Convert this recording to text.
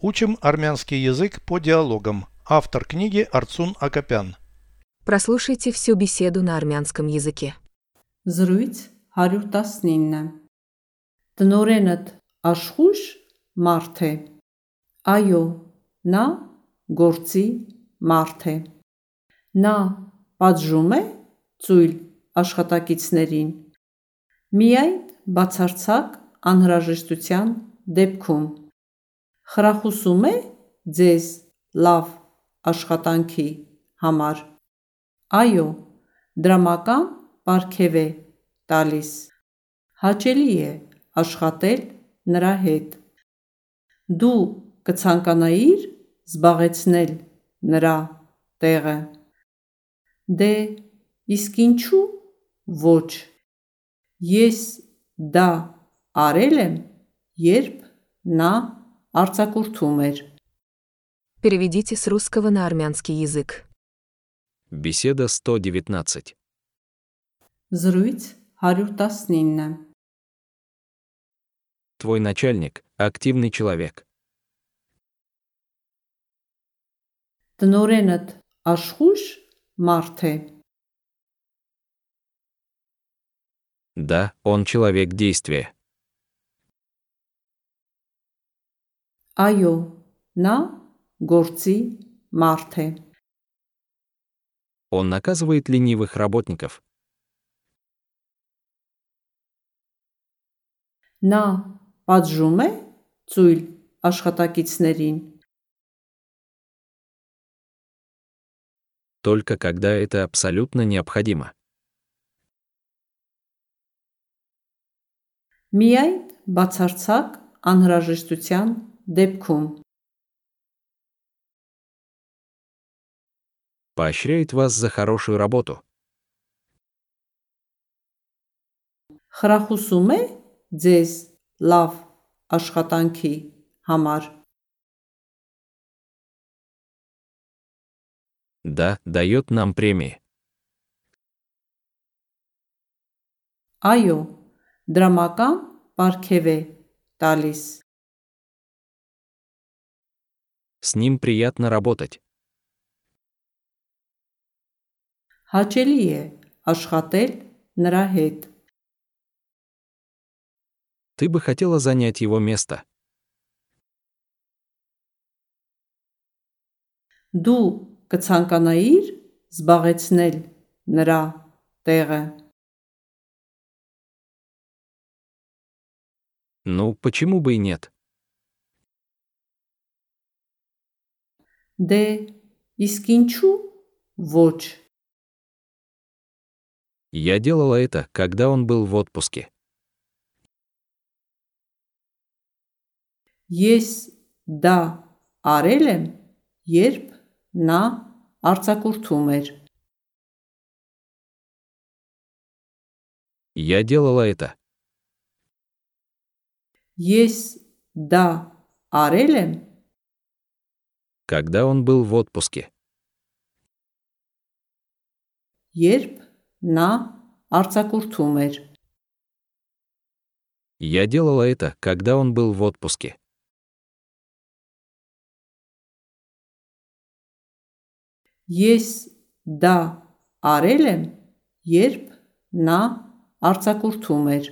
Учим армянский язык по диалогам. Автор книги Арцун Акопян. Прослушайте всю беседу на армянском языке. Զրույց 119 Տնորենդ աշխույժ մարդ է Այո նա գործի մարդ է Նա պատժում է ծույլ աշխատակիցներին Միայն բացարձակ անհրաժեշտության դեպքում Խրախուսում է ձեզ լավ աշխատանքի համար Այո դրամական պարգև է տալիս Հաճելի է աշխատել նրա հետ Դու կցանկանայիր զբաղեցնել նրա տեղը Դե իսկ ինչու ոչ Ես դա արել եմ երբ նա արձակուրդում էր Переведите с русского на армянский язык. Беседа 119. Զրույց 119 Твой начальник – активный человек. Տնորենդ աշխույժ մարդ է Да, он человек действия. Այո նա գործի մարդ է Он наказывает ленивых работников. Նա պատժում է ծույլ աշխատակիցներին Только когда это абсолютно необходимо. Միայն բացարձակ անհրաժեշտության դեպքում Поощряет вас за хорошую работу. խրախուսում է ձեզ լավ աշխատանքի համար Да, дает нам премии. Այո դրամական պարգև է տալիս С ним приятно работать. հաճելի է աշխատել նրա հետ Ты бы хотела занять его место. դու կցանկանայիր զբաղեցնել նրա տեղը Ну, почему бы и нет? Դե իսկ ինչու ոչ Я делала это, когда он был в отпуске. Ես դա արել եմ, երբ նա արձակուրդում էր Я делала это. Ես դա արել եմ, Когда он был в отпуске. երբ նա արձակուրդում էր Я делала это, когда он был в отпуске. Ես դա արել եմ, երբ նա արձակուրդում էր